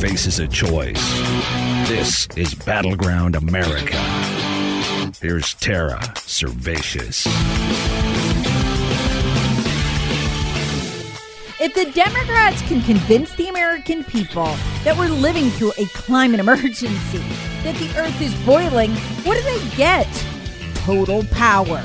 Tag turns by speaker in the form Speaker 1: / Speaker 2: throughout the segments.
Speaker 1: Faces a choice. This is Battleground America. Here's Tara Servatius.
Speaker 2: If the Democrats can convince the American people that we're living through a climate emergency, that the earth is boiling, what do they get? Total power.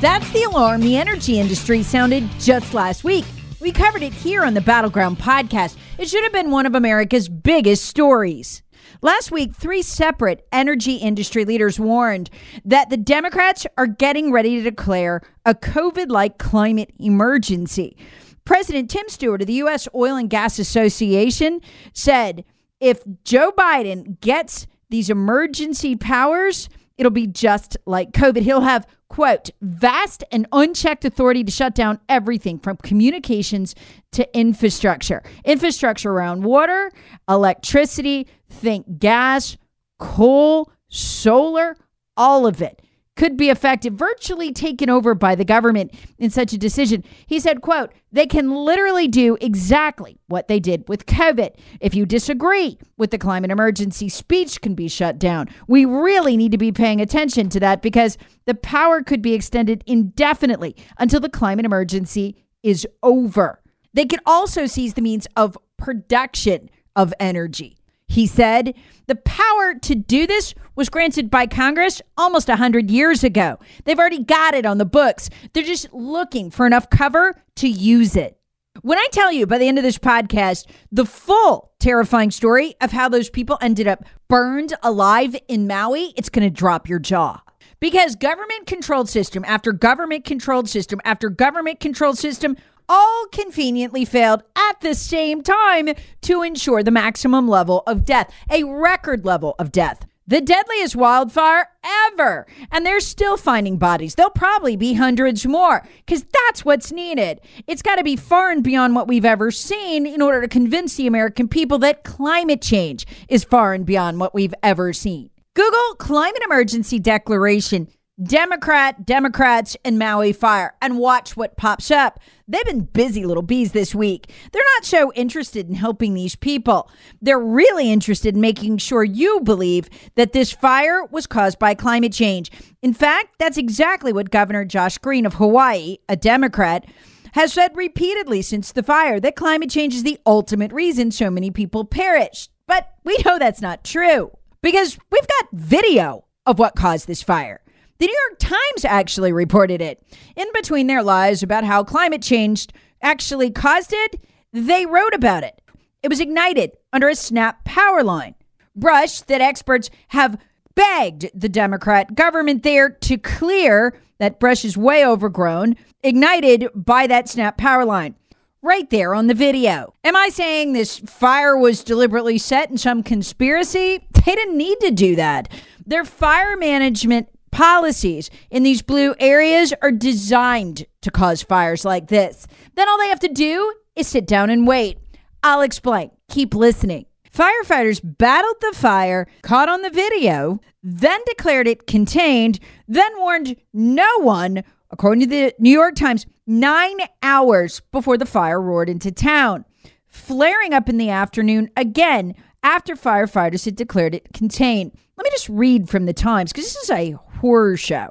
Speaker 2: That's the alarm the energy industry sounded just last week. We covered it here on the Battleground podcast. It should have been one of America's biggest stories. Last week, three separate energy industry leaders warned that the Democrats are getting ready to declare a COVID like climate emergency. President Tim Stewart of the U.S. Oil and Gas Association said if Joe Biden gets these emergency powers, it'll be just like COVID. He'll have, quote, vast and unchecked authority to shut down everything from communications to infrastructure. Infrastructure around water, electricity, think gas, coal, solar, all of it could be effective, virtually taken over by the government in such a decision. He said, quote, they can literally do exactly what they did with COVID. If you disagree with the climate emergency, speech can be shut down. We really need to be paying attention to that because the power could be extended indefinitely until the climate emergency is over. They could also seize the means of production of energy. He said the power to do this was granted by Congress almost 100 years ago. They've already got it on the books. They're just looking for enough cover to use it. When I tell you by the end of this podcast the full terrifying story of how those people ended up burned alive in Maui, it's going to drop your jaw. Because government controlled system after government controlled system after government controlled system all conveniently failed at the same time to ensure the maximum level of death, a record level of death. The deadliest wildfire ever. And they're still finding bodies. There'll probably be hundreds more because that's what's needed. It's got to be far and beyond what we've ever seen in order to convince the American people that climate change is far and beyond what we've ever seen. Google climate emergency declaration Democrat, Democrats, and Maui fire, and watch what pops up. They've been busy little bees this week. They're not so interested in helping these people. They're really interested in making sure you believe that this fire was caused by climate change. In fact, that's exactly what Governor Josh Green of Hawaii, a Democrat, has said repeatedly since the fire that climate change is the ultimate reason so many people perished. But we know that's not true because we've got video of what caused this fire. The New York Times actually reported it. In between their lies about how climate change actually caused it, they wrote about it. It was ignited under a snap power line. Brush that experts have begged the Democrat government there to clear that brush is way overgrown, ignited by that snap power line. Right there on the video. Am I saying this fire was deliberately set in some conspiracy? They didn't need to do that. Their fire management policies in these blue areas are designed to cause fires like this. Then all they have to do is sit down and wait. I'll explain. Keep listening. Firefighters battled the fire, caught on the video, then declared it contained, then warned no one, according to the New York Times, nine hours before the fire roared into town. Flaring up in the afternoon again after firefighters had declared it contained. Let me just read from the Times because this is a horror show.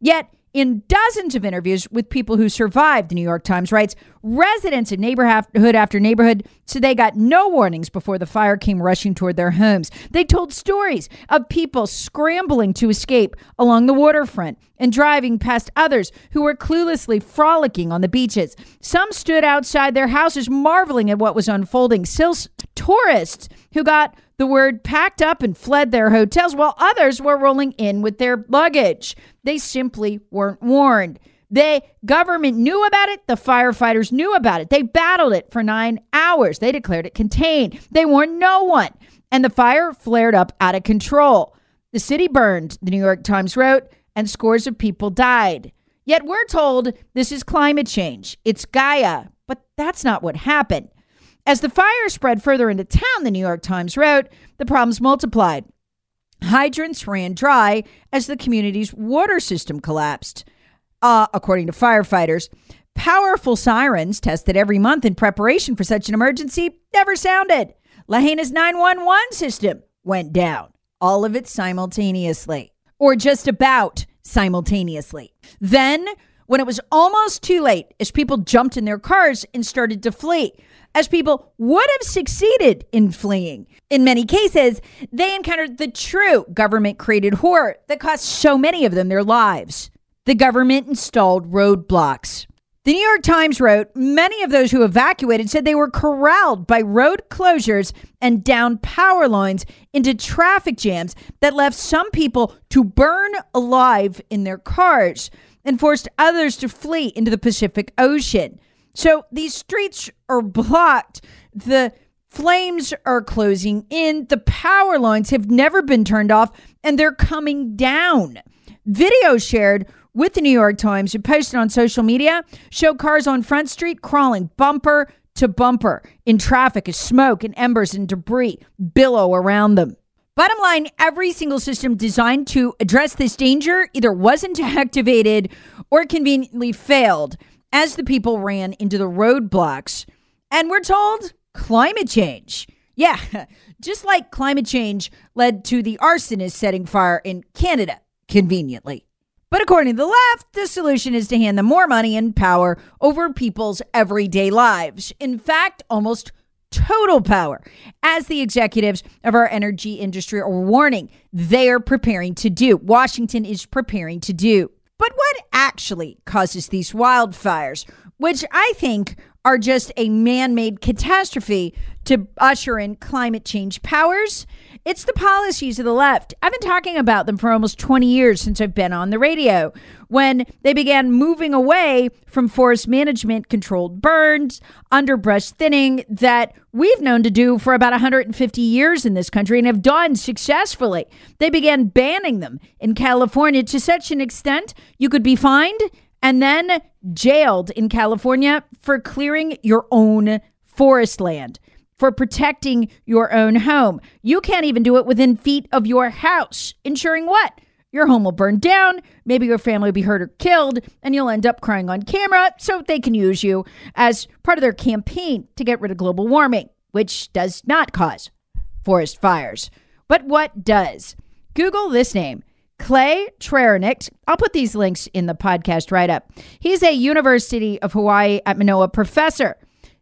Speaker 2: Yet, In dozens of interviews with people who survived, the New York Times writes, residents in neighborhood after neighborhood said they got no warnings before the fire came rushing toward their homes. They told stories of people scrambling to escape along the waterfront and driving past others who were cluelessly frolicking on the beaches. Some stood outside their houses marveling at what was unfolding. Still, tourists who got the word packed up and fled their hotels, while others were rolling in with their luggage. They simply weren't warned. The government knew about it. The firefighters knew about it. They battled it for nine hours. They declared it contained. They warned no one. And the fire flared up out of control. The city burned, the New York Times wrote, and scores of people died. Yet we're told this is climate change. It's Gaia. But that's not what happened. As the fire spread further into town, the New York Times wrote, the problems multiplied. Hydrants ran dry as the community's water system collapsed. Uh, according to firefighters, powerful sirens tested every month in preparation for such an emergency never sounded. Lahaina's 911 system went down, all of it simultaneously, or just about simultaneously. Then, when it was almost too late, as people jumped in their cars and started to flee, as people would have succeeded in fleeing. In many cases, they encountered the true government created horror that cost so many of them their lives. The government installed roadblocks. The New York Times wrote many of those who evacuated said they were corralled by road closures and down power lines into traffic jams that left some people to burn alive in their cars and forced others to flee into the Pacific Ocean. So these streets are blocked. The flames are closing in. The power lines have never been turned off and they're coming down. Videos shared with the New York Times and posted on social media show cars on Front Street crawling bumper to bumper in traffic as smoke and embers and debris billow around them. Bottom line, every single system designed to address this danger either wasn't activated or conveniently failed as the people ran into the roadblocks. And we're told climate change. Yeah, just like climate change led to the arsonist setting fire in Canada, conveniently. But according to the left, the solution is to hand them more money and power over people's everyday lives. In fact, almost total power, as the executives of our energy industry are warning they're preparing to do. Washington is preparing to do. But what actually causes these wildfires, which I think are just a man made catastrophe to usher in climate change powers? It's the policies of the left. I've been talking about them for almost 20 years since I've been on the radio. When they began moving away from forest management controlled burns, underbrush thinning that we've known to do for about 150 years in this country and have done successfully. They began banning them in California to such an extent you could be fined and then jailed in California for clearing your own forest land for protecting your own home. You can't even do it within feet of your house, ensuring what? Your home will burn down, maybe your family will be hurt or killed, and you'll end up crying on camera so they can use you as part of their campaign to get rid of global warming, which does not cause forest fires. But what does? Google this name. Clay Trauernicht. I'll put these links in the podcast right up. He's a University of Hawaii at Manoa professor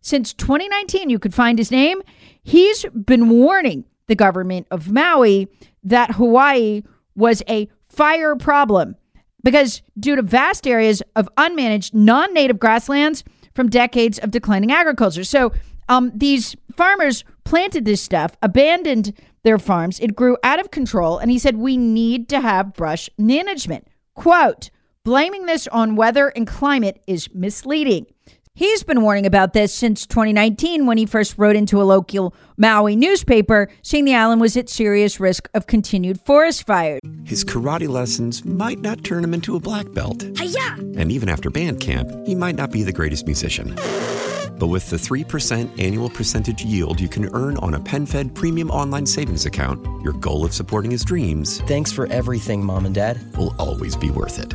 Speaker 2: since 2019, you could find his name. He's been warning the government of Maui that Hawaii was a fire problem because due to vast areas of unmanaged non native grasslands from decades of declining agriculture. So um, these farmers planted this stuff, abandoned their farms. It grew out of control. And he said, We need to have brush management. Quote, blaming this on weather and climate is misleading. He's been warning about this since 2019 when he first wrote into a local Maui newspaper saying the island was at serious risk of continued forest fires.
Speaker 3: His karate lessons might not turn him into a black belt.
Speaker 4: Hi-ya!
Speaker 3: And even after band camp, he might not be the greatest musician. But with the 3% annual percentage yield you can earn on a PenFed premium online savings account, your goal of supporting his dreams
Speaker 5: Thanks for everything, Mom and Dad.
Speaker 3: will always be worth it.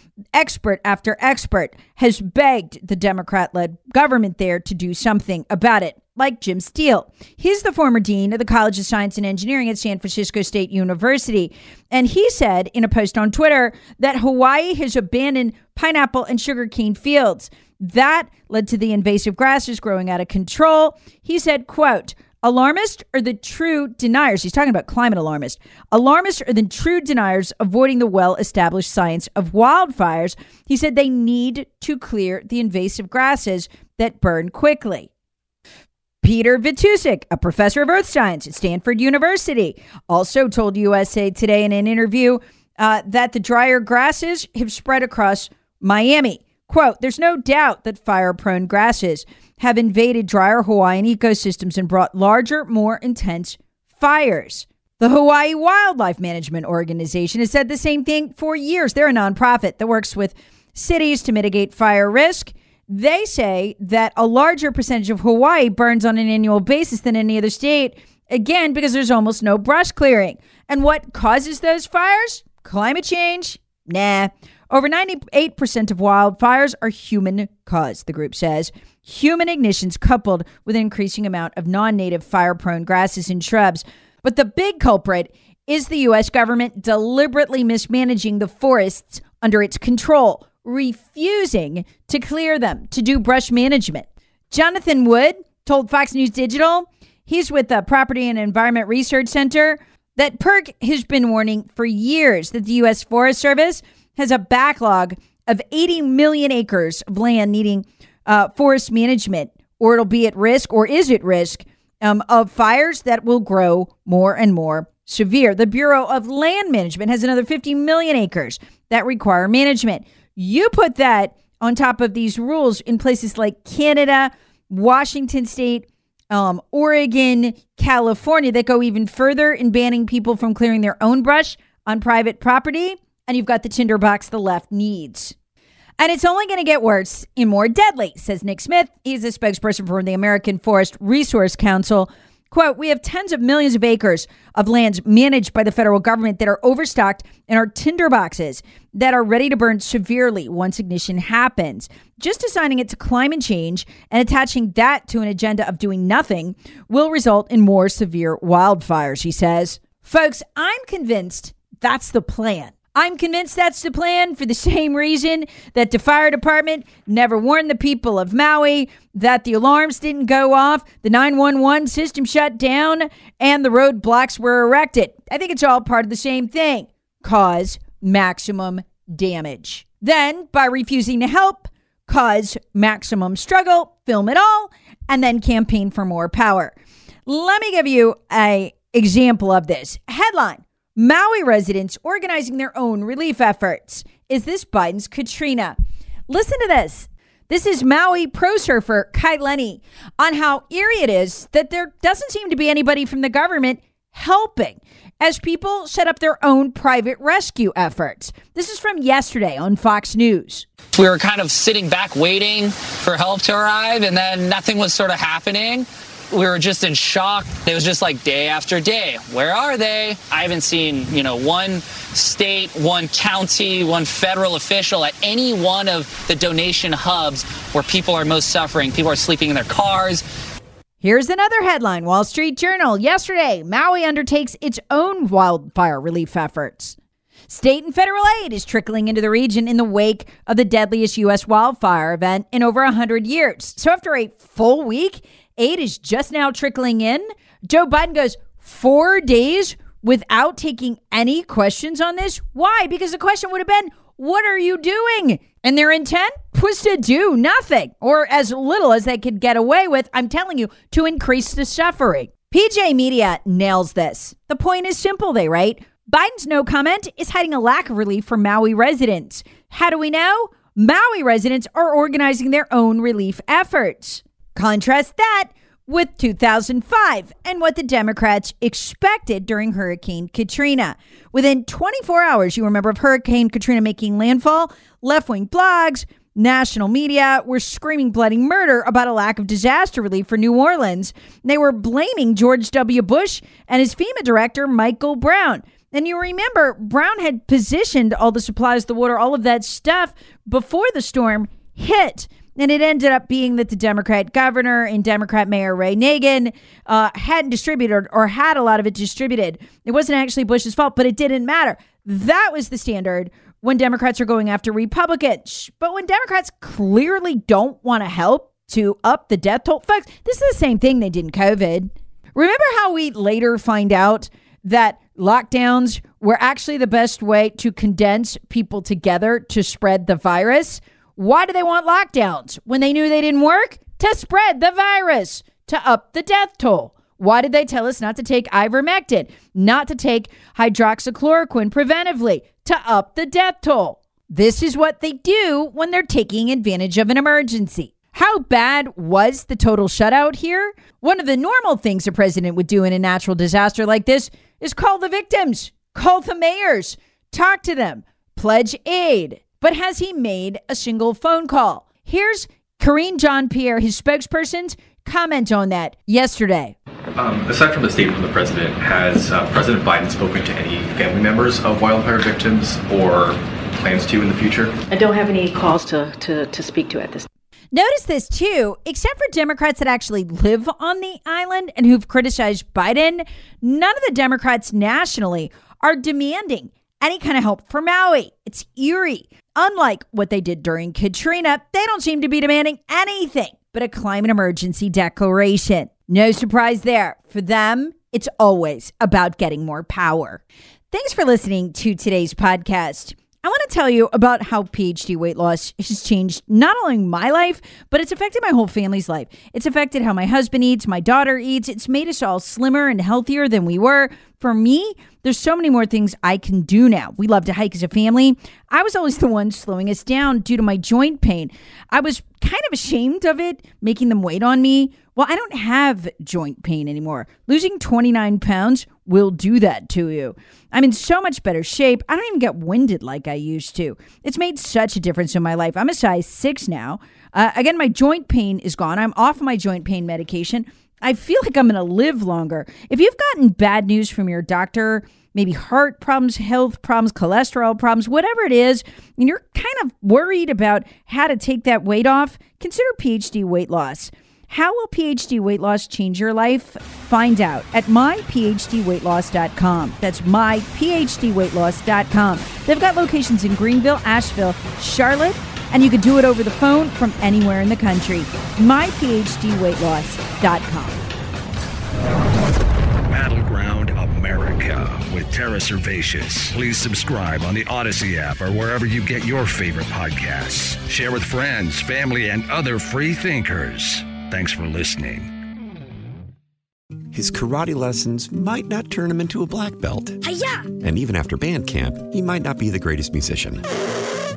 Speaker 2: Expert after expert has begged the Democrat led government there to do something about it, like Jim Steele. He's the former dean of the College of Science and Engineering at San Francisco State University. And he said in a post on Twitter that Hawaii has abandoned pineapple and sugarcane fields. That led to the invasive grasses growing out of control. He said, quote, Alarmists are the true deniers. He's talking about climate alarmists. Alarmists are the true deniers avoiding the well established science of wildfires. He said they need to clear the invasive grasses that burn quickly. Peter Vitousek, a professor of earth science at Stanford University, also told USA Today in an interview uh, that the drier grasses have spread across Maui. Quote, there's no doubt that fire prone grasses have invaded drier Hawaiian ecosystems and brought larger, more intense fires. The Hawaii Wildfire Management Organization has said the same thing for years. They're a nonprofit that works with cities to mitigate fire risk. They say that a larger percentage of Hawaii burns on an annual basis than any other state, again, because there's almost no brush clearing. And what causes those fires? Climate change? Nah. Over 98% of wildfires are human caused, the group says. Human ignitions coupled with an increasing amount of non native fire prone grasses and shrubs. But the big culprit is the U.S. government deliberately mismanaging the forests under its control, refusing to clear them to do brush management. Jonathan Wood told Fox News Digital, he's with the Property and Environment Research Center, that PERC has been warning for years that the U.S. Forest Service has a backlog of 80 million acres of land needing uh, forest management, or it'll be at risk, or is at risk um, of fires that will grow more and more severe. The Bureau of Land Management has another 50 million acres that require management. You put that on top of these rules in places like Canada, Washington State, um, Oregon, California that go even further in banning people from clearing their own brush on private property and you've got the tinderbox the left needs. And it's only going to get worse and more deadly, says Nick Smith. He's a spokesperson for the American Forest Resource Council. Quote, we have tens of millions of acres of lands managed by the federal government that are overstocked and are tinderboxes that are ready to burn severely once ignition happens. Just assigning it to climate change and attaching that to an agenda of doing nothing will result in more severe wildfires, he says. Folks, I'm convinced that's the plan. I'm convinced that's the plan for the same reason that the fire department never warned the people of Maui that the alarms didn't go off, the 911 system shut down, and the roadblocks were erected. I think it's all part of the same thing cause maximum damage. Then, by refusing to help, cause maximum struggle, film it all, and then campaign for more power. Let me give you a example of this. Headline Maui residents organizing their own relief efforts. Is this Biden's Katrina? Listen to this. This is Maui pro surfer Kai Lenny on how eerie it is that there doesn't seem to be anybody from the government helping as people set up their own private rescue efforts. This is from yesterday on Fox News.
Speaker 4: We were kind of sitting back waiting for help to arrive, and then nothing was sort of happening we were just in shock. It was just like day after day. Where are they? I haven't seen, you know, one state, one county, one federal official at any one of the donation hubs where people are most suffering. People are sleeping in their cars.
Speaker 2: Here's another headline Wall Street Journal. Yesterday, Maui undertakes its own wildfire relief efforts. State and federal aid is trickling into the region in the wake of the deadliest U.S. wildfire event in over 100 years. So, after a full week, Aid is just now trickling in. Joe Biden goes four days without taking any questions on this. Why? Because the question would have been, What are you doing? And their intent was to do nothing or as little as they could get away with. I'm telling you, to increase the suffering. PJ Media nails this. The point is simple, they write. Biden's no comment is hiding a lack of relief for Maui residents. How do we know? Maui residents are organizing their own relief efforts. Contrast that with 2005 and what the Democrats expected during Hurricane Katrina. Within 24 hours, you remember of Hurricane Katrina making landfall, left wing blogs, national media were screaming bloody murder about a lack of disaster relief for New Orleans. They were blaming George W. Bush and his FEMA director, Michael Brown. And you remember, Brown had positioned all the supplies, the water, all of that stuff before the storm hit. And it ended up being that the Democrat governor and Democrat Mayor Ray Nagin uh, hadn't distributed or had a lot of it distributed. It wasn't actually Bush's fault, but it didn't matter. That was the standard when Democrats are going after Republicans. But when Democrats clearly don't want to help to up the death toll, folks, this is the same thing they did in COVID. Remember how we later find out that lockdowns were actually the best way to condense people together to spread the virus? Why do they want lockdowns when they knew they didn't work? To spread the virus, to up the death toll. Why did they tell us not to take ivermectin, not to take hydroxychloroquine preventively, to up the death toll? This is what they do when they're taking advantage of an emergency. How bad was the total shutout here? One of the normal things a president would do in a natural disaster like this is call the victims, call the mayors, talk to them, pledge aid. But has he made a single phone call? Here's Karine Jean Pierre, his spokesperson's comment on that yesterday.
Speaker 6: Um, aside from the statement from the president, has uh, President Biden spoken to any family members of wildfire victims or plans to in the future?
Speaker 7: I don't have any calls to, to, to speak to at this
Speaker 2: Notice this too, except for Democrats that actually live on the island and who've criticized Biden, none of the Democrats nationally are demanding any kind of help for Maui. It's eerie. Unlike what they did during Katrina, they don't seem to be demanding anything but a climate emergency declaration. No surprise there. For them, it's always about getting more power. Thanks for listening to today's podcast. I want to tell you about how PhD weight loss has changed not only my life, but it's affected my whole family's life. It's affected how my husband eats, my daughter eats. It's made us all slimmer and healthier than we were. For me, there's so many more things I can do now. We love to hike as a family. I was always the one slowing us down due to my joint pain. I was kind of ashamed of it, making them wait on me. Well, I don't have joint pain anymore. Losing 29 pounds will do that to you. I'm in so much better shape. I don't even get winded like I used to. It's made such a difference in my life. I'm a size six now. Uh, again, my joint pain is gone. I'm off my joint pain medication. I feel like I'm going to live longer. If you've gotten bad news from your doctor, maybe heart problems, health problems, cholesterol problems, whatever it is, and you're kind of worried about how to take that weight off, consider PhD weight loss. How will PhD weight loss change your life? Find out at myphdweightloss.com. That's myphdweightloss.com. They've got locations in Greenville, Asheville, Charlotte, and you can do it over the phone from anywhere in the country. myphdweightloss.com.
Speaker 1: Battleground America with Tara Servatius. Please subscribe on the Odyssey app or wherever you get your favorite podcasts. Share with friends, family, and other free thinkers. Thanks for listening.
Speaker 3: His karate lessons might not turn him into a black belt.
Speaker 8: Hi-ya!
Speaker 3: And even after band camp, he might not be the greatest musician.